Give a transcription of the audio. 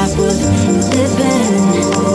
I was living.